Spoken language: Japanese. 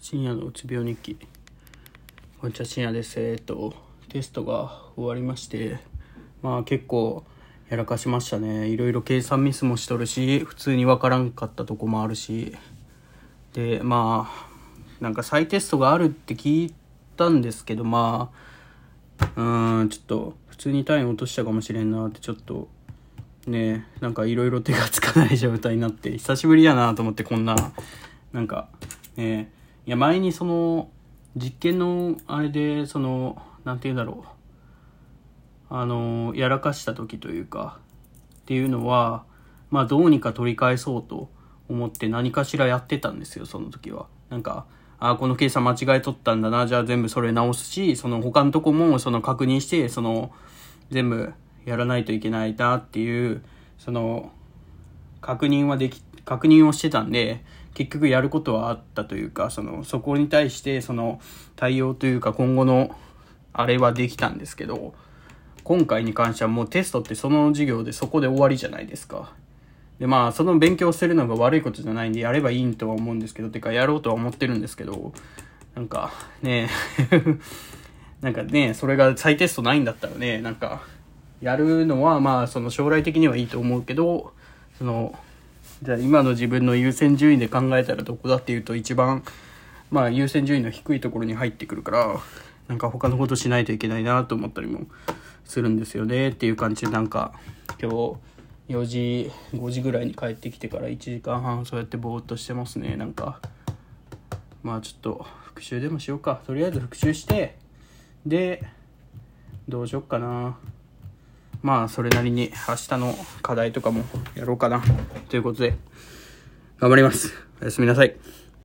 深夜のうつ病日記。こんにちは深夜ですえっ、とテストが終わりましてまあ結構やらかしましたね。いろいろ計算ミスもしとるし普通にわからんかったとこもあるし。でまあなんか再テストがあるって聞いたんですけどまあうんちょっと普通に単位落としたかもしれんなってちょっとねなんかいろいろ手がつかない状態になって久しぶりやなと思ってこんななんかねいや前にその実験のあれでそのなんて言うんだろう。あのやらかした時というかっていうのはまあどうにか取り返そうと思って何かしらやってたんですよその時は。なんかあこの計算間違えとったんだなじゃあ全部それ直すしその他のとこもその確認してその全部やらないといけないなっていうその確認はでき確認をしてたんで結局やることはあったというかそのそこに対してその対応というか今後のあれはできたんですけど今回に関してはもうテストってその授業でそこで終わりじゃないですか。でまあその勉強するのが悪いことじゃないんでやればいいとは思うんですけどてかやろうとは思ってるんですけど なんかねなんかねそれが再テストないんだったらねなんかやるのはまあその将来的にはいいと思うけどそのじゃあ今の自分の優先順位で考えたらどこだっていうと一番まあ優先順位の低いところに入ってくるからなんか他のことしないといけないなと思ったりもするんですよねっていう感じでなんか今日4時5時ぐらいに帰ってきてから1時間半そうやってぼーっとしてますね。なんかまあちょっと復習でもしようか。とりあえず復習してでどうしよっかな。まあそれなりに明日の課題とかもやろうかな。ということで頑張ります。おやすみなさい。